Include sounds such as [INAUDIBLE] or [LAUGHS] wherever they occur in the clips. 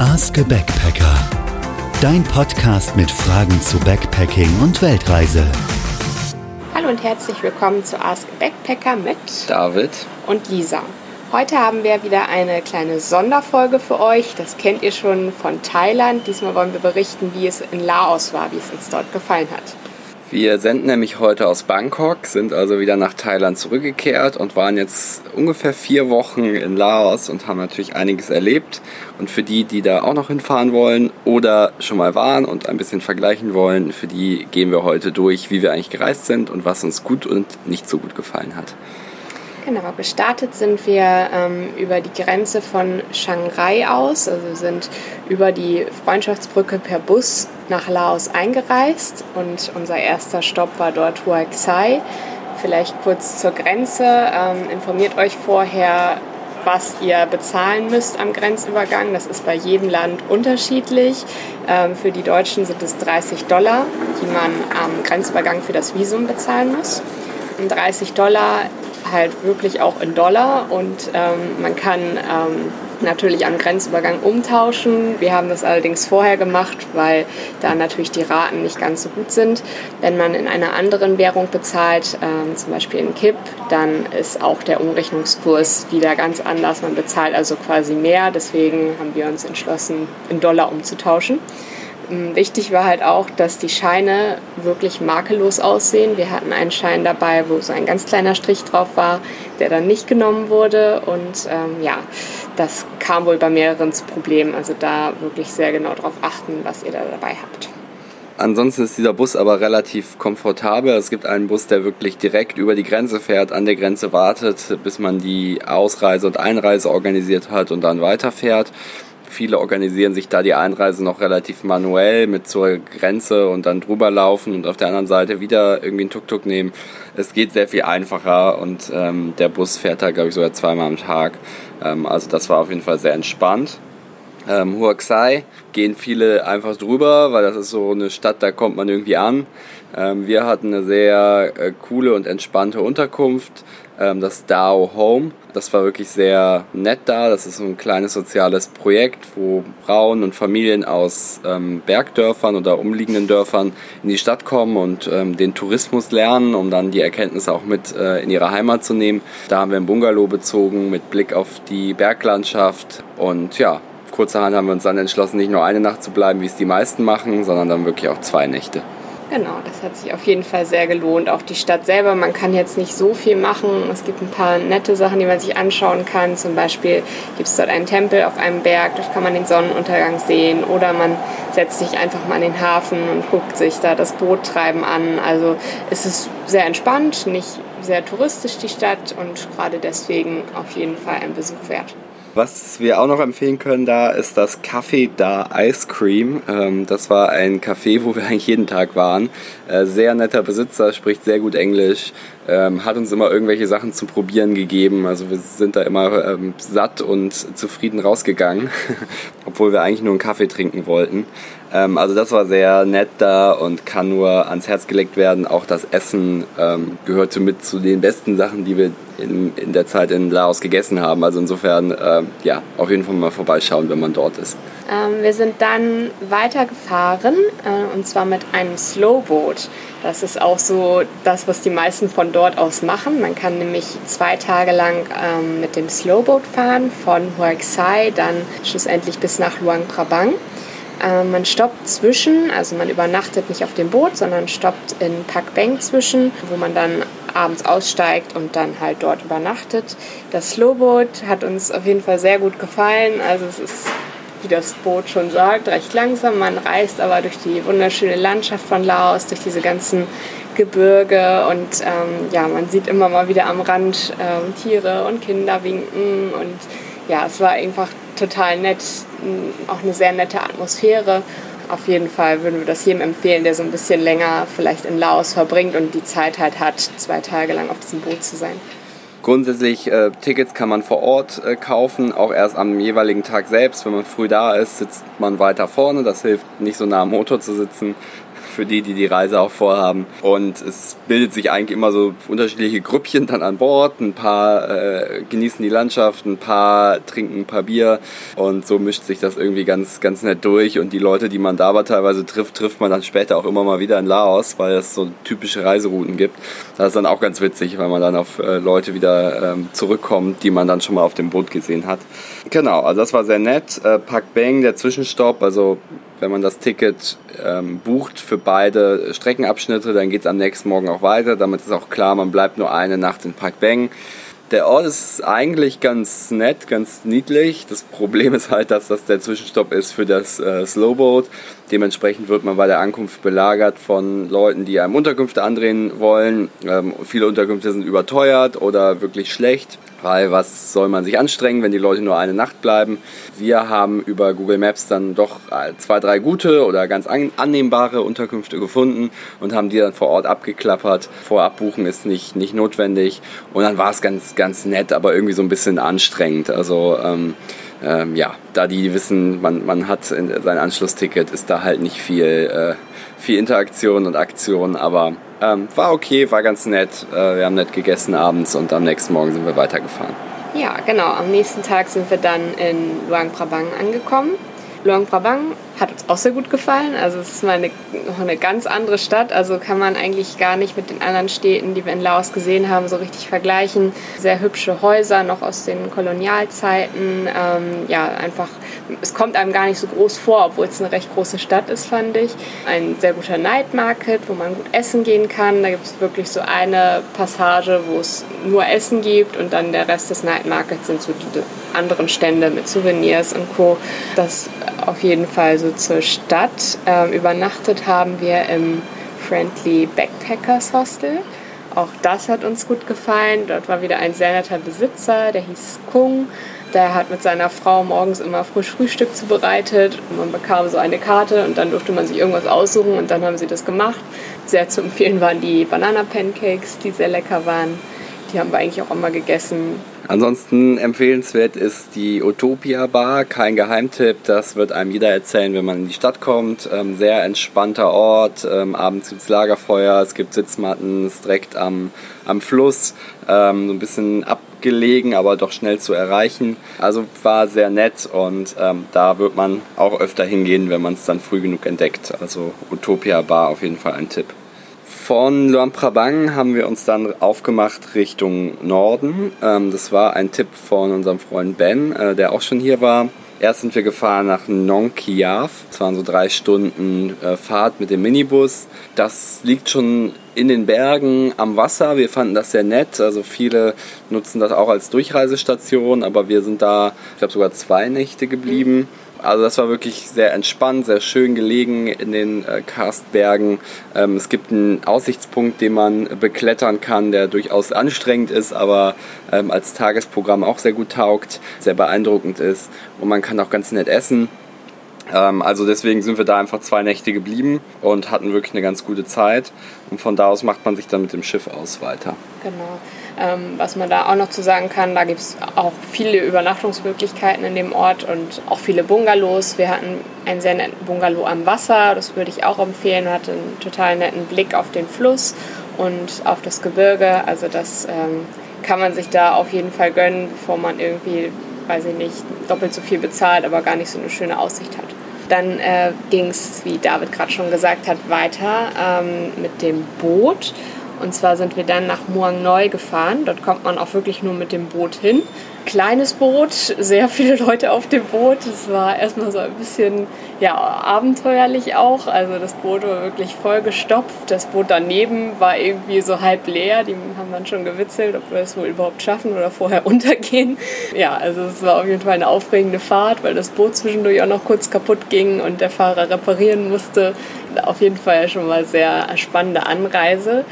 Ask a Backpacker. Dein Podcast mit Fragen zu Backpacking und Weltreise. Hallo und herzlich willkommen zu Ask a Backpacker mit David und Lisa. Heute haben wir wieder eine kleine Sonderfolge für euch. Das kennt ihr schon von Thailand. Diesmal wollen wir berichten, wie es in Laos war, wie es uns dort gefallen hat. Wir senden nämlich heute aus Bangkok, sind also wieder nach Thailand zurückgekehrt und waren jetzt ungefähr vier Wochen in Laos und haben natürlich einiges erlebt. Und für die, die da auch noch hinfahren wollen oder schon mal waren und ein bisschen vergleichen wollen, für die gehen wir heute durch, wie wir eigentlich gereist sind und was uns gut und nicht so gut gefallen hat. Genau, gestartet sind wir ähm, über die Grenze von Shanghai aus, also sind über die Freundschaftsbrücke per Bus nach Laos eingereist und unser erster Stopp war dort Huai Xai. Vielleicht kurz zur Grenze. Ähm, informiert euch vorher, was ihr bezahlen müsst am Grenzübergang. Das ist bei jedem Land unterschiedlich. Ähm, für die Deutschen sind es 30 Dollar, die man am Grenzübergang für das Visum bezahlen muss. Und 30 Dollar halt wirklich auch in Dollar und ähm, man kann ähm, natürlich am Grenzübergang umtauschen. Wir haben das allerdings vorher gemacht, weil da natürlich die Raten nicht ganz so gut sind. Wenn man in einer anderen Währung bezahlt, ähm, zum Beispiel in KIP, dann ist auch der Umrechnungskurs wieder ganz anders. Man bezahlt also quasi mehr. Deswegen haben wir uns entschlossen, in Dollar umzutauschen. Ähm, wichtig war halt auch, dass die Scheine wirklich makellos aussehen. Wir hatten einen Schein dabei, wo so ein ganz kleiner Strich drauf war, der dann nicht genommen wurde. Und ähm, ja, das kam wohl bei mehreren zu Problemen. Also da wirklich sehr genau darauf achten, was ihr da dabei habt. Ansonsten ist dieser Bus aber relativ komfortabel. Es gibt einen Bus, der wirklich direkt über die Grenze fährt, an der Grenze wartet, bis man die Ausreise und Einreise organisiert hat und dann weiterfährt. Viele organisieren sich da die Einreise noch relativ manuell mit zur Grenze und dann drüber laufen und auf der anderen Seite wieder irgendwie einen Tuk-Tuk nehmen. Es geht sehr viel einfacher und ähm, der Bus fährt da, glaube ich, sogar zweimal am Tag. Ähm, also das war auf jeden Fall sehr entspannt. Ähm, Huaxai gehen viele einfach drüber, weil das ist so eine Stadt, da kommt man irgendwie an. Ähm, wir hatten eine sehr äh, coole und entspannte Unterkunft, das Dao Home. Das war wirklich sehr nett da. Das ist so ein kleines soziales Projekt, wo Frauen und Familien aus ähm, Bergdörfern oder umliegenden Dörfern in die Stadt kommen und ähm, den Tourismus lernen, um dann die Erkenntnisse auch mit äh, in ihre Heimat zu nehmen. Da haben wir ein Bungalow bezogen mit Blick auf die Berglandschaft und ja, kurzerhand haben wir uns dann entschlossen, nicht nur eine Nacht zu bleiben, wie es die meisten machen, sondern dann wirklich auch zwei Nächte. Genau, das hat sich auf jeden Fall sehr gelohnt. Auch die Stadt selber, man kann jetzt nicht so viel machen. Es gibt ein paar nette Sachen, die man sich anschauen kann. Zum Beispiel gibt es dort einen Tempel auf einem Berg, dort kann man den Sonnenuntergang sehen. Oder man setzt sich einfach mal in den Hafen und guckt sich da das Boot treiben an. Also es ist sehr entspannt, nicht sehr touristisch die Stadt und gerade deswegen auf jeden Fall ein Besuch wert. Was wir auch noch empfehlen können da ist das Café da Ice Cream. Ähm, das war ein Café, wo wir [LAUGHS] eigentlich jeden Tag waren. Äh, sehr netter Besitzer, spricht sehr gut Englisch, ähm, hat uns immer irgendwelche Sachen zum Probieren gegeben. Also wir sind da immer ähm, satt und zufrieden rausgegangen, [LAUGHS] obwohl wir eigentlich nur einen Kaffee trinken wollten. Ähm, also das war sehr nett da und kann nur ans Herz gelegt werden. Auch das Essen ähm, gehörte mit zu den besten Sachen, die wir in, in der Zeit in Laos gegessen haben. Also insofern, ähm, ja, auf jeden Fall mal vorbeischauen, wenn man dort ist. Ähm, wir sind dann weitergefahren äh, und zwar mit einem Slowboat. Das ist auch so das, was die meisten von dort aus machen. Man kann nämlich zwei Tage lang ähm, mit dem Slowboat fahren von Huay Xai dann schlussendlich bis nach Luang Prabang. Äh, man stoppt zwischen, also man übernachtet nicht auf dem Boot, sondern stoppt in Pak Beng zwischen, wo man dann abends aussteigt und dann halt dort übernachtet. Das Slowboat hat uns auf jeden Fall sehr gut gefallen. Also es ist, wie das Boot schon sagt, recht langsam. Man reist aber durch die wunderschöne Landschaft von Laos, durch diese ganzen Gebirge und ähm, ja, man sieht immer mal wieder am Rand ähm, Tiere und Kinder winken und ja, es war einfach total nett, auch eine sehr nette Atmosphäre. Auf jeden Fall würden wir das jedem empfehlen, der so ein bisschen länger vielleicht in Laos verbringt und die Zeit halt hat, zwei Tage lang auf diesem Boot zu sein. Grundsätzlich äh, Tickets kann man vor Ort äh, kaufen, auch erst am jeweiligen Tag selbst. Wenn man früh da ist, sitzt man weiter vorne. Das hilft nicht so nah am Motor zu sitzen [LAUGHS] für die, die die Reise auch vorhaben. Und es bildet sich eigentlich immer so unterschiedliche Grüppchen dann an Bord. Ein paar äh, genießen die Landschaft, ein paar trinken ein paar Bier und so mischt sich das irgendwie ganz, ganz nett durch. Und die Leute, die man da aber teilweise trifft, trifft man dann später auch immer mal wieder in Laos, weil es so typische Reiserouten gibt. Das ist dann auch ganz witzig, weil man dann auf äh, Leute wieder ähm, zurückkommt, die man dann schon mal auf dem Boot gesehen hat. Genau, also das war sehr nett. Äh, Pak Beng, der Zwischenstopp, also wenn man das Ticket ähm, bucht für beide Streckenabschnitte, dann geht es am nächsten Morgen auch weiter. Damit ist auch klar, man bleibt nur eine Nacht in Park Beng. Der Ort ist eigentlich ganz nett, ganz niedlich. Das Problem ist halt, dass das der Zwischenstopp ist für das äh, Slowboat. Dementsprechend wird man bei der Ankunft belagert von Leuten, die einem Unterkünfte andrehen wollen. Ähm, viele Unterkünfte sind überteuert oder wirklich schlecht weil was soll man sich anstrengen, wenn die Leute nur eine Nacht bleiben. Wir haben über Google Maps dann doch äh, zwei, drei gute oder ganz annehmbare Unterkünfte gefunden und haben die dann vor Ort abgeklappert. Vorab buchen ist nicht, nicht notwendig und dann war es ganz, ganz nett, aber irgendwie so ein bisschen anstrengend. Also ähm, ähm, ja, da die wissen, man, man hat sein Anschlussticket, ist da halt nicht viel, äh, viel Interaktion und Aktion, aber ähm, war okay, war ganz nett. Äh, wir haben nett gegessen abends und am nächsten Morgen sind wir weitergefahren. Ja, genau. Am nächsten Tag sind wir dann in Luang Prabang angekommen. Luang Prabang hat uns auch sehr gut gefallen. Also es ist mal eine, noch eine ganz andere Stadt. Also kann man eigentlich gar nicht mit den anderen Städten, die wir in Laos gesehen haben, so richtig vergleichen. Sehr hübsche Häuser, noch aus den Kolonialzeiten. Ähm, ja, einfach, es kommt einem gar nicht so groß vor, obwohl es eine recht große Stadt ist, fand ich. Ein sehr guter Night Market, wo man gut essen gehen kann. Da gibt es wirklich so eine Passage, wo es nur Essen gibt und dann der Rest des Night Markets sind so die anderen Stände mit Souvenirs und Co. Das auf jeden Fall so zur Stadt. Ähm, übernachtet haben wir im Friendly Backpackers Hostel. Auch das hat uns gut gefallen. Dort war wieder ein sehr netter Besitzer, der hieß Kung. Der hat mit seiner Frau morgens immer frisch Frühstück zubereitet. Man bekam so eine Karte und dann durfte man sich irgendwas aussuchen und dann haben sie das gemacht. Sehr zu empfehlen waren die Banana Pancakes, die sehr lecker waren. Die haben wir eigentlich auch immer gegessen. Ansonsten empfehlenswert ist die Utopia Bar, kein Geheimtipp, das wird einem jeder erzählen, wenn man in die Stadt kommt. Ähm, sehr entspannter Ort, ähm, abends gibt es Lagerfeuer, es gibt Sitzmatten, es ist direkt am, am Fluss, ähm, so ein bisschen abgelegen, aber doch schnell zu erreichen. Also war sehr nett und ähm, da wird man auch öfter hingehen, wenn man es dann früh genug entdeckt. Also Utopia Bar auf jeden Fall ein Tipp. Von Luang Prabang haben wir uns dann aufgemacht Richtung Norden. Ähm, das war ein Tipp von unserem Freund Ben, äh, der auch schon hier war. Erst sind wir gefahren nach Nong Kiav. Das waren so drei Stunden äh, Fahrt mit dem Minibus. Das liegt schon in den Bergen am Wasser. Wir fanden das sehr nett. Also viele nutzen das auch als Durchreisestation, aber wir sind da, ich glaube, sogar zwei Nächte geblieben. Also das war wirklich sehr entspannt, sehr schön gelegen in den äh, Karstbergen. Ähm, es gibt einen Aussichtspunkt, den man beklettern kann, der durchaus anstrengend ist, aber ähm, als Tagesprogramm auch sehr gut taugt, sehr beeindruckend ist und man kann auch ganz nett essen. Ähm, also deswegen sind wir da einfach zwei Nächte geblieben und hatten wirklich eine ganz gute Zeit. Und von da aus macht man sich dann mit dem Schiff aus weiter. Genau. Ähm, was man da auch noch zu sagen kann, da gibt es auch viele Übernachtungsmöglichkeiten in dem Ort und auch viele Bungalows. Wir hatten einen sehr netten Bungalow am Wasser, das würde ich auch empfehlen. Hatte einen total netten Blick auf den Fluss und auf das Gebirge. Also das ähm, kann man sich da auf jeden Fall gönnen, bevor man irgendwie, weiß ich nicht, doppelt so viel bezahlt, aber gar nicht so eine schöne Aussicht hat. Dann äh, ging es, wie David gerade schon gesagt hat, weiter ähm, mit dem Boot. Und zwar sind wir dann nach Muang Noi gefahren. Dort kommt man auch wirklich nur mit dem Boot hin. Kleines Boot, sehr viele Leute auf dem Boot. Es war erstmal so ein bisschen ja, abenteuerlich auch. Also das Boot war wirklich voll gestopft. Das Boot daneben war irgendwie so halb leer. Die haben dann schon gewitzelt, ob wir es wohl überhaupt schaffen oder vorher [LAUGHS] untergehen. Ja, also es war auf jeden Fall eine aufregende Fahrt, weil das Boot zwischendurch auch noch kurz kaputt ging und der Fahrer reparieren musste. Auf jeden Fall schon mal sehr spannende Anreise.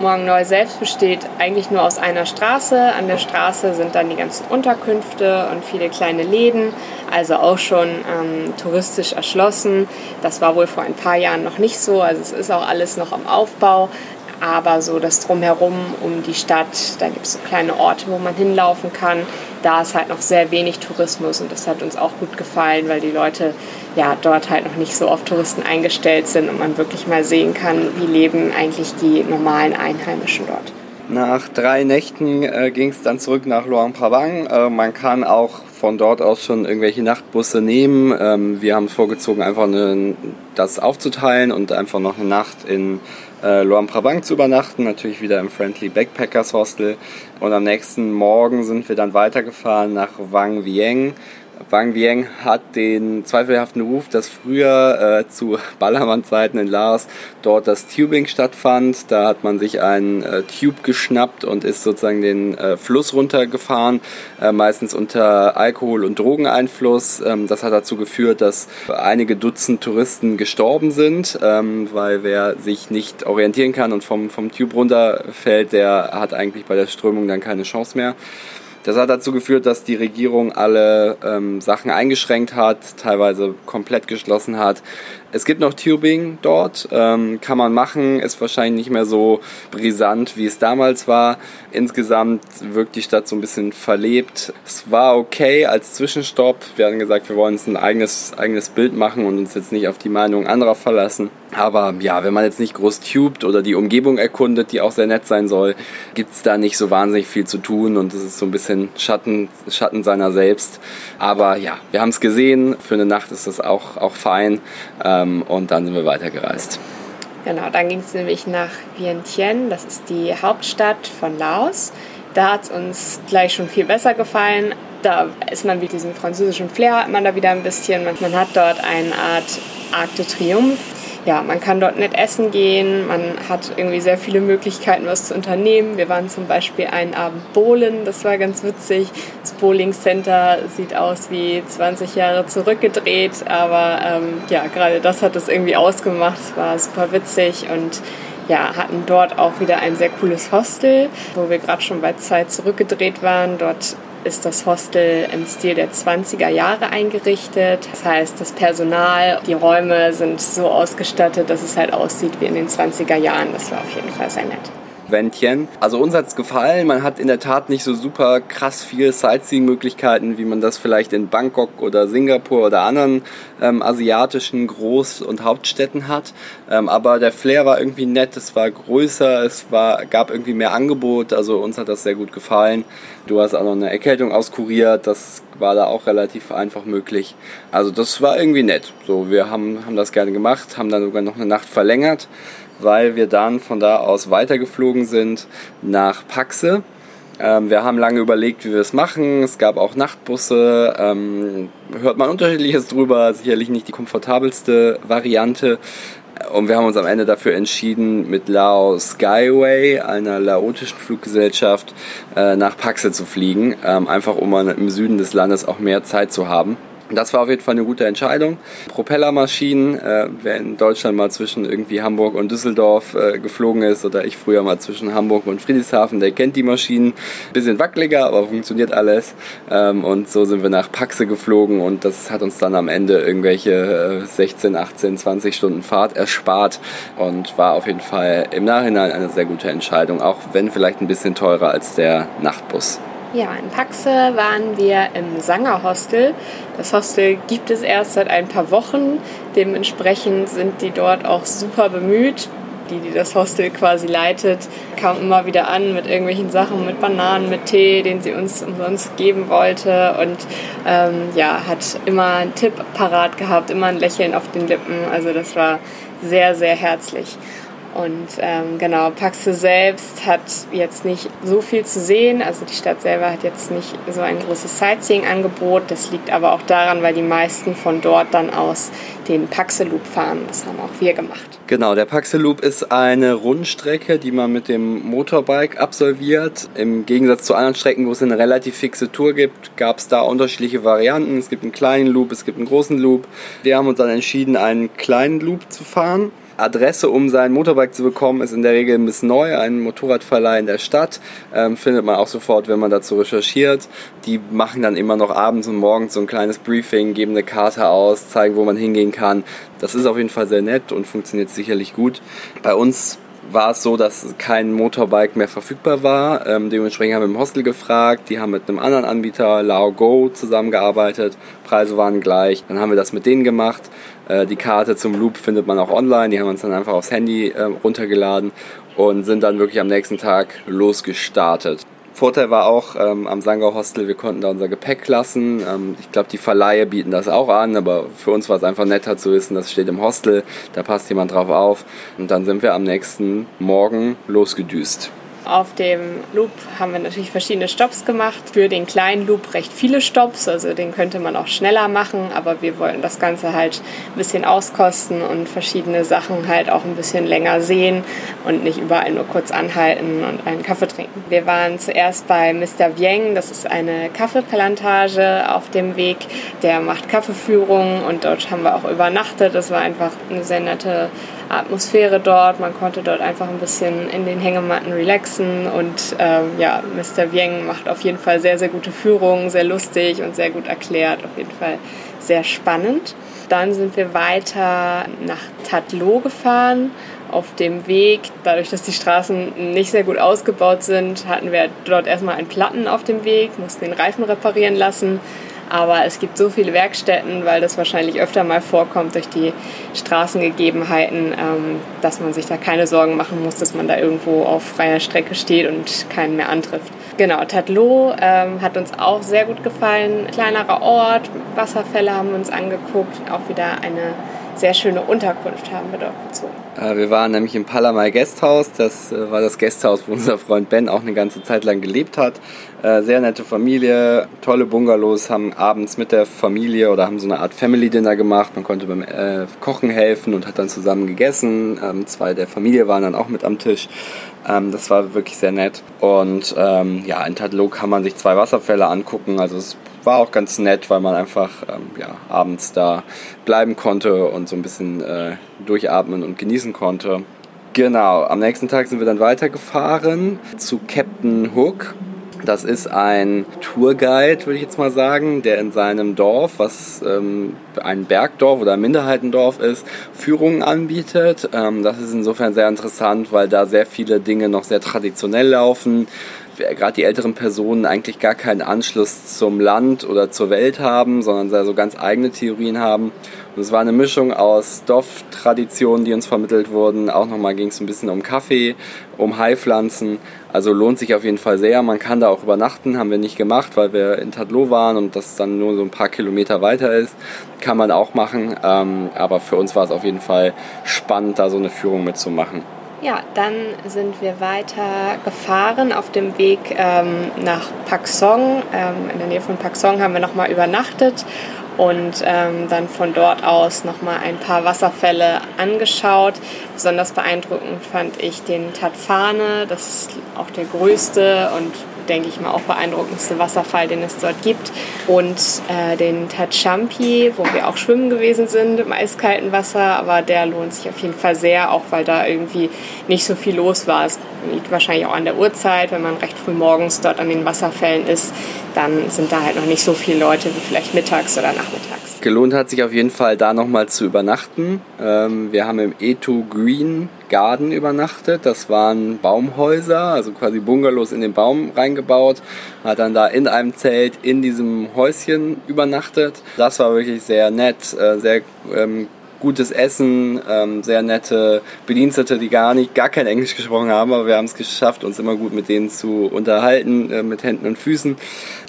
Morgen Neu selbst besteht eigentlich nur aus einer Straße. An der Straße sind dann die ganzen Unterkünfte und viele kleine Läden, also auch schon ähm, touristisch erschlossen. Das war wohl vor ein paar Jahren noch nicht so, also es ist auch alles noch am Aufbau. Aber so das Drumherum um die Stadt, da gibt es so kleine Orte, wo man hinlaufen kann. Da ist halt noch sehr wenig Tourismus und das hat uns auch gut gefallen, weil die Leute ja dort halt noch nicht so auf Touristen eingestellt sind und man wirklich mal sehen kann, wie leben eigentlich die normalen Einheimischen dort. Nach drei Nächten äh, ging es dann zurück nach Luang-Prabang. Äh, man kann auch von dort aus schon irgendwelche Nachtbusse nehmen. Ähm, wir haben vorgezogen, einfach eine, das aufzuteilen und einfach noch eine Nacht in äh, Luang Prabang zu übernachten. Natürlich wieder im Friendly Backpackers Hostel. Und am nächsten Morgen sind wir dann weitergefahren nach Wang Vieng Wang Vieng hat den zweifelhaften Ruf, dass früher äh, zu [LAUGHS] Ballermann-Zeiten in Laos dort das Tubing stattfand. Da hat man sich einen äh, Tube geschnappt und ist sozusagen den äh, Fluss runtergefahren, äh, meistens unter Alkohol- und Drogeneinfluss. Ähm, das hat dazu geführt, dass einige Dutzend Touristen gestorben sind, ähm, weil wer sich nicht orientieren kann und vom, vom Tube runterfällt, der hat eigentlich bei der Strömung dann keine Chance mehr. Das hat dazu geführt, dass die Regierung alle ähm, Sachen eingeschränkt hat, teilweise komplett geschlossen hat. Es gibt noch Tubing dort, ähm, kann man machen, ist wahrscheinlich nicht mehr so brisant, wie es damals war. Insgesamt wirkt die Stadt so ein bisschen verlebt. Es war okay als Zwischenstopp. Wir hatten gesagt, wir wollen uns ein eigenes, eigenes Bild machen und uns jetzt nicht auf die Meinung anderer verlassen. Aber ja, wenn man jetzt nicht groß tubt oder die Umgebung erkundet, die auch sehr nett sein soll, gibt es da nicht so wahnsinnig viel zu tun und es ist so ein bisschen Schatten, Schatten seiner selbst. Aber ja, wir haben es gesehen. Für eine Nacht ist das auch, auch fein. Ähm, und dann sind wir weitergereist. Genau, dann ging es nämlich nach Vientiane, das ist die Hauptstadt von Laos. Da hat es uns gleich schon viel besser gefallen. Da ist man wie diesen französischen Flair, hat man da wieder ein bisschen. Man hat dort eine Art Arc de Triomphe ja, man kann dort nett essen gehen, man hat irgendwie sehr viele Möglichkeiten, was zu unternehmen. Wir waren zum Beispiel einen Abend bowlen, das war ganz witzig. Das Bowling Center sieht aus wie 20 Jahre zurückgedreht, aber ähm, ja, gerade das hat es irgendwie ausgemacht. Es war super witzig und ja, hatten dort auch wieder ein sehr cooles Hostel, wo wir gerade schon bei Zeit zurückgedreht waren. Dort ist das Hostel im Stil der 20er Jahre eingerichtet. Das heißt, das Personal, die Räume sind so ausgestattet, dass es halt aussieht wie in den 20er Jahren. Das war auf jeden Fall sehr nett. Wändchen. Also uns hat es gefallen. Man hat in der Tat nicht so super krass viel Sightseeing-Möglichkeiten, wie man das vielleicht in Bangkok oder Singapur oder anderen ähm, asiatischen Groß- und Hauptstädten hat. Ähm, aber der Flair war irgendwie nett, es war größer, es war, gab irgendwie mehr Angebot. Also uns hat das sehr gut gefallen. Du hast auch noch eine Erkältung auskuriert, das war da auch relativ einfach möglich. Also das war irgendwie nett. So, wir haben, haben das gerne gemacht, haben dann sogar noch eine Nacht verlängert weil wir dann von da aus weitergeflogen sind nach Paxe. Ähm, wir haben lange überlegt, wie wir es machen. Es gab auch Nachtbusse. Ähm, hört man unterschiedliches drüber. Sicherlich nicht die komfortabelste Variante. Und wir haben uns am Ende dafür entschieden, mit Lao Skyway, einer laotischen Fluggesellschaft, äh, nach Paxe zu fliegen. Ähm, einfach um im Süden des Landes auch mehr Zeit zu haben. Das war auf jeden Fall eine gute Entscheidung. Propellermaschinen, äh, wer in Deutschland mal zwischen irgendwie Hamburg und Düsseldorf äh, geflogen ist oder ich früher mal zwischen Hamburg und Friedrichshafen, der kennt die Maschinen. Bisschen wackeliger, aber funktioniert alles. Ähm, und so sind wir nach Paxe geflogen und das hat uns dann am Ende irgendwelche äh, 16, 18, 20 Stunden Fahrt erspart und war auf jeden Fall im Nachhinein eine sehr gute Entscheidung, auch wenn vielleicht ein bisschen teurer als der Nachtbus. Ja, in Paxe waren wir im Sanger Hostel. Das Hostel gibt es erst seit ein paar Wochen. Dementsprechend sind die dort auch super bemüht. Die, die das Hostel quasi leitet, kam immer wieder an mit irgendwelchen Sachen, mit Bananen, mit Tee, den sie uns umsonst geben wollte. Und ähm, ja, hat immer einen Tipp parat gehabt, immer ein Lächeln auf den Lippen. Also das war sehr, sehr herzlich. Und ähm, genau, Paxe selbst hat jetzt nicht so viel zu sehen. Also die Stadt selber hat jetzt nicht so ein großes Sightseeing-Angebot. Das liegt aber auch daran, weil die meisten von dort dann aus den Paxe Loop fahren. Das haben auch wir gemacht. Genau, der Paxe Loop ist eine Rundstrecke, die man mit dem Motorbike absolviert. Im Gegensatz zu anderen Strecken, wo es eine relativ fixe Tour gibt, gab es da unterschiedliche Varianten. Es gibt einen kleinen Loop, es gibt einen großen Loop. Wir haben uns dann entschieden, einen kleinen Loop zu fahren Adresse, um sein Motorbike zu bekommen, ist in der Regel Miss Neu, ein Motorradverleih in der Stadt. Ähm, findet man auch sofort, wenn man dazu recherchiert. Die machen dann immer noch abends und morgens so ein kleines Briefing, geben eine Karte aus, zeigen, wo man hingehen kann. Das ist auf jeden Fall sehr nett und funktioniert sicherlich gut. Bei uns war es so, dass kein Motorbike mehr verfügbar war. Ähm, dementsprechend haben wir im Hostel gefragt. Die haben mit einem anderen Anbieter, Lao Go, zusammengearbeitet. Preise waren gleich. Dann haben wir das mit denen gemacht. Äh, die Karte zum Loop findet man auch online. Die haben uns dann einfach aufs Handy äh, runtergeladen und sind dann wirklich am nächsten Tag losgestartet. Vorteil war auch ähm, am Sangau Hostel, wir konnten da unser Gepäck lassen. Ähm, ich glaube, die Verleihe bieten das auch an, aber für uns war es einfach netter zu wissen, das steht im Hostel, da passt jemand drauf auf. Und dann sind wir am nächsten Morgen losgedüst. Auf dem Loop haben wir natürlich verschiedene Stops gemacht. Für den kleinen Loop recht viele Stops, also den könnte man auch schneller machen, aber wir wollten das Ganze halt ein bisschen auskosten und verschiedene Sachen halt auch ein bisschen länger sehen und nicht überall nur kurz anhalten und einen Kaffee trinken. Wir waren zuerst bei Mr. Vieng, das ist eine Kaffeeplantage auf dem Weg. Der macht Kaffeeführungen und dort haben wir auch übernachtet. Das war einfach eine sehr nette Atmosphäre dort. Man konnte dort einfach ein bisschen in den Hängematten relaxen und ähm, ja, Mr. Vieng macht auf jeden Fall sehr, sehr gute Führungen, sehr lustig und sehr gut erklärt. Auf jeden Fall sehr spannend. Dann sind wir weiter nach Tatlo gefahren. Auf dem Weg, dadurch, dass die Straßen nicht sehr gut ausgebaut sind, hatten wir dort erstmal einen Platten auf dem Weg, mussten den Reifen reparieren lassen aber es gibt so viele Werkstätten, weil das wahrscheinlich öfter mal vorkommt durch die Straßengegebenheiten, ähm, dass man sich da keine Sorgen machen muss, dass man da irgendwo auf freier Strecke steht und keinen mehr antrifft. Genau, Tatlo ähm, hat uns auch sehr gut gefallen. Kleinerer Ort, Wasserfälle haben wir uns angeguckt, auch wieder eine sehr schöne Unterkunft haben wir dort bezogen. Äh, wir waren nämlich im Palamai Gasthaus. Das äh, war das Gasthaus, wo unser Freund Ben auch eine ganze Zeit lang gelebt hat. Äh, sehr nette Familie, tolle Bungalows, haben abends mit der Familie oder haben so eine Art Family Dinner gemacht. Man konnte beim Kochen helfen und hat dann zusammen gegessen. Ähm, zwei der Familie waren dann auch mit am Tisch. Ähm, das war wirklich sehr nett. Und ähm, ja, in Tadlo kann man sich zwei Wasserfälle angucken. Also es war auch ganz nett, weil man einfach ähm, ja, abends da bleiben konnte und so ein bisschen äh, durchatmen und genießen konnte. Genau, am nächsten Tag sind wir dann weitergefahren zu Captain Hook. Das ist ein Tourguide, würde ich jetzt mal sagen, der in seinem Dorf, was ähm, ein Bergdorf oder ein Minderheitendorf ist, Führungen anbietet. Ähm, das ist insofern sehr interessant, weil da sehr viele Dinge noch sehr traditionell laufen gerade die älteren Personen eigentlich gar keinen Anschluss zum Land oder zur Welt haben, sondern so ganz eigene Theorien haben. Und es war eine Mischung aus Stoff-Traditionen, die uns vermittelt wurden. Auch nochmal ging es ein bisschen um Kaffee, um Haipflanzen. Also lohnt sich auf jeden Fall sehr. Man kann da auch übernachten, haben wir nicht gemacht, weil wir in Tadlo waren und das dann nur so ein paar Kilometer weiter ist. Kann man auch machen, ähm, aber für uns war es auf jeden Fall spannend, da so eine Führung mitzumachen. Ja, dann sind wir weiter gefahren auf dem Weg ähm, nach Paksong. Ähm, in der Nähe von Paksong haben wir nochmal übernachtet und ähm, dann von dort aus nochmal ein paar Wasserfälle angeschaut. Besonders beeindruckend fand ich den Tatfane, das ist auch der größte und denke ich mal, auch beeindruckendste Wasserfall, den es dort gibt. Und äh, den Tachampi, wo wir auch schwimmen gewesen sind im eiskalten Wasser, aber der lohnt sich auf jeden Fall sehr, auch weil da irgendwie nicht so viel los war. Es liegt wahrscheinlich auch an der Uhrzeit, wenn man recht früh morgens dort an den Wasserfällen ist, dann sind da halt noch nicht so viele Leute wie vielleicht mittags oder nachmittags. Gelohnt hat sich auf jeden Fall da nochmal zu übernachten. Ähm, wir haben im Etu Green Garden übernachtet. Das waren Baumhäuser, also quasi Bungalows in den Baum reingebaut. Hat dann da in einem Zelt in diesem Häuschen übernachtet. Das war wirklich sehr nett, äh, sehr ähm, gutes Essen, ähm, sehr nette Bedienstete, die gar nicht, gar kein Englisch gesprochen haben, aber wir haben es geschafft, uns immer gut mit denen zu unterhalten, äh, mit Händen und Füßen.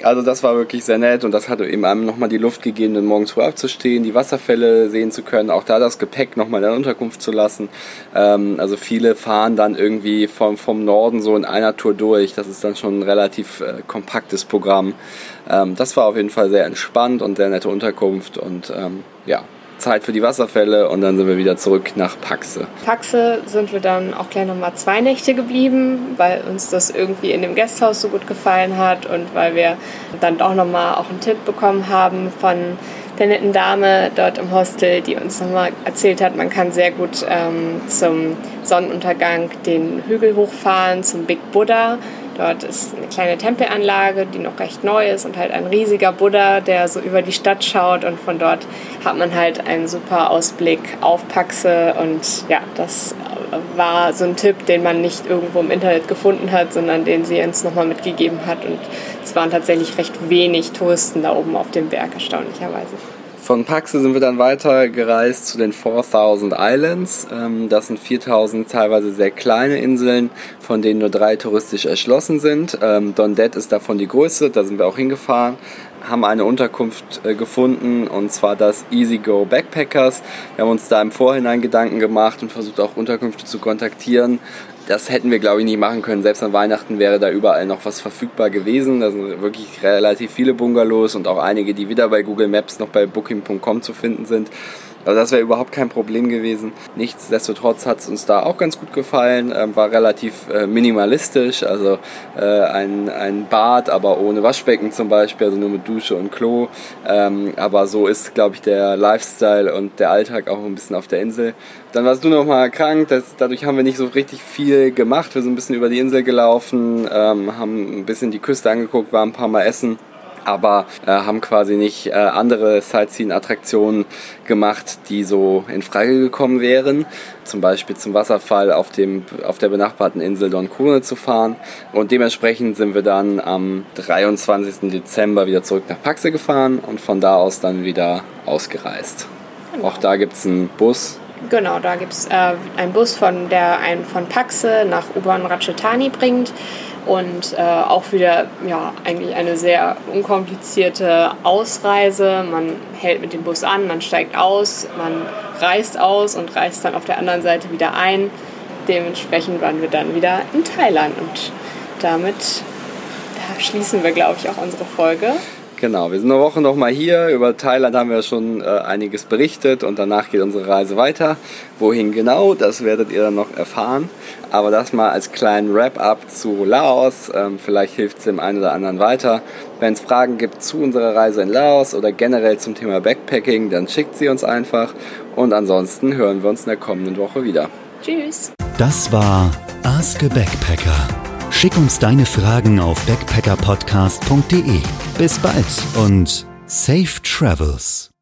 Also das war wirklich sehr nett und das hat eben einem nochmal die Luft gegeben, dann morgens früh aufzustehen, die Wasserfälle sehen zu können, auch da das Gepäck nochmal in der Unterkunft zu lassen. Ähm, also viele fahren dann irgendwie vom, vom Norden so in einer Tour durch. Das ist dann schon ein relativ äh, kompaktes Programm. Ähm, das war auf jeden Fall sehr entspannt und sehr nette Unterkunft und ähm, ja, Zeit für die Wasserfälle und dann sind wir wieder zurück nach Paxe. Paxe sind wir dann auch gleich nochmal zwei Nächte geblieben, weil uns das irgendwie in dem Gasthaus so gut gefallen hat und weil wir dann doch nochmal auch einen Tipp bekommen haben von der netten Dame dort im Hostel, die uns nochmal erzählt hat, man kann sehr gut ähm, zum Sonnenuntergang den Hügel hochfahren, zum Big Buddha Dort ist eine kleine Tempelanlage, die noch recht neu ist und halt ein riesiger Buddha, der so über die Stadt schaut und von dort hat man halt einen super Ausblick auf Paxe und ja, das war so ein Tipp, den man nicht irgendwo im Internet gefunden hat, sondern den sie uns nochmal mitgegeben hat. Und es waren tatsächlich recht wenig Touristen da oben auf dem Berg, erstaunlicherweise. Von Paxe sind wir dann weiter gereist zu den 4000 Islands. Ähm, das sind 4000 teilweise sehr kleine Inseln, von denen nur drei touristisch erschlossen sind. Ähm, Dondet ist davon die größte, da sind wir auch hingefahren haben eine Unterkunft äh, gefunden und zwar das Easy Go Backpackers. Wir haben uns da im Vorhinein Gedanken gemacht und versucht auch Unterkünfte zu kontaktieren das hätten wir, glaube ich, nicht machen können. Selbst an Weihnachten wäre da überall noch was verfügbar gewesen. Da sind wirklich relativ viele Bungalows und auch einige, die wieder bei Google Maps noch bei Booking.com zu finden sind. Also das wäre überhaupt kein Problem gewesen. Nichtsdestotrotz hat es uns da auch ganz gut gefallen. Ähm, war relativ äh, minimalistisch, also äh, ein, ein Bad, aber ohne Waschbecken zum Beispiel, also nur mit Dusche und Klo. Ähm, aber so ist, glaube ich, der Lifestyle und der Alltag auch ein bisschen auf der Insel. Dann warst du noch mal krank, das, dadurch haben wir nicht so richtig viel gemacht. Wir sind ein bisschen über die Insel gelaufen, ähm, haben ein bisschen die Küste angeguckt, waren ein paar Mal essen aber äh, haben quasi nicht äh, andere Sightseeing-Attraktionen gemacht, die so in Frage gekommen wären. Zum Beispiel zum Wasserfall auf, dem, auf der benachbarten Insel Don Donkune zu fahren. Und dementsprechend sind wir dann am 23. Dezember wieder zurück nach Paxe gefahren und von da aus dann wieder ausgereist. Genau. Auch da gibt es einen Bus, Genau, da gibt es äh, einen Bus, von, der einen von Paxe nach U-Bahn Ratchetani bringt und äh, auch wieder ja, eigentlich eine sehr unkomplizierte Ausreise. Man hält mit dem Bus an, man steigt aus, man reist aus und reist dann auf der anderen Seite wieder ein. Dementsprechend waren wir dann wieder in Thailand und damit da schließen wir, glaube ich, auch unsere Folge. Genau, wir sind eine Woche noch mal hier. Über Thailand haben wir schon äh, einiges berichtet und danach geht unsere Reise weiter. Wohin genau, das werdet ihr dann noch erfahren. Aber das mal als kleinen Wrap-up zu Laos. Ähm, vielleicht hilft es dem einen oder anderen weiter. Wenn es Fragen gibt zu unserer Reise in Laos oder generell zum Thema Backpacking, dann schickt sie uns einfach. Und ansonsten hören wir uns in der kommenden Woche wieder. Tschüss. Das war Ask a Backpacker. Schick uns deine Fragen auf backpackerpodcast.de. Bis bald und safe travels!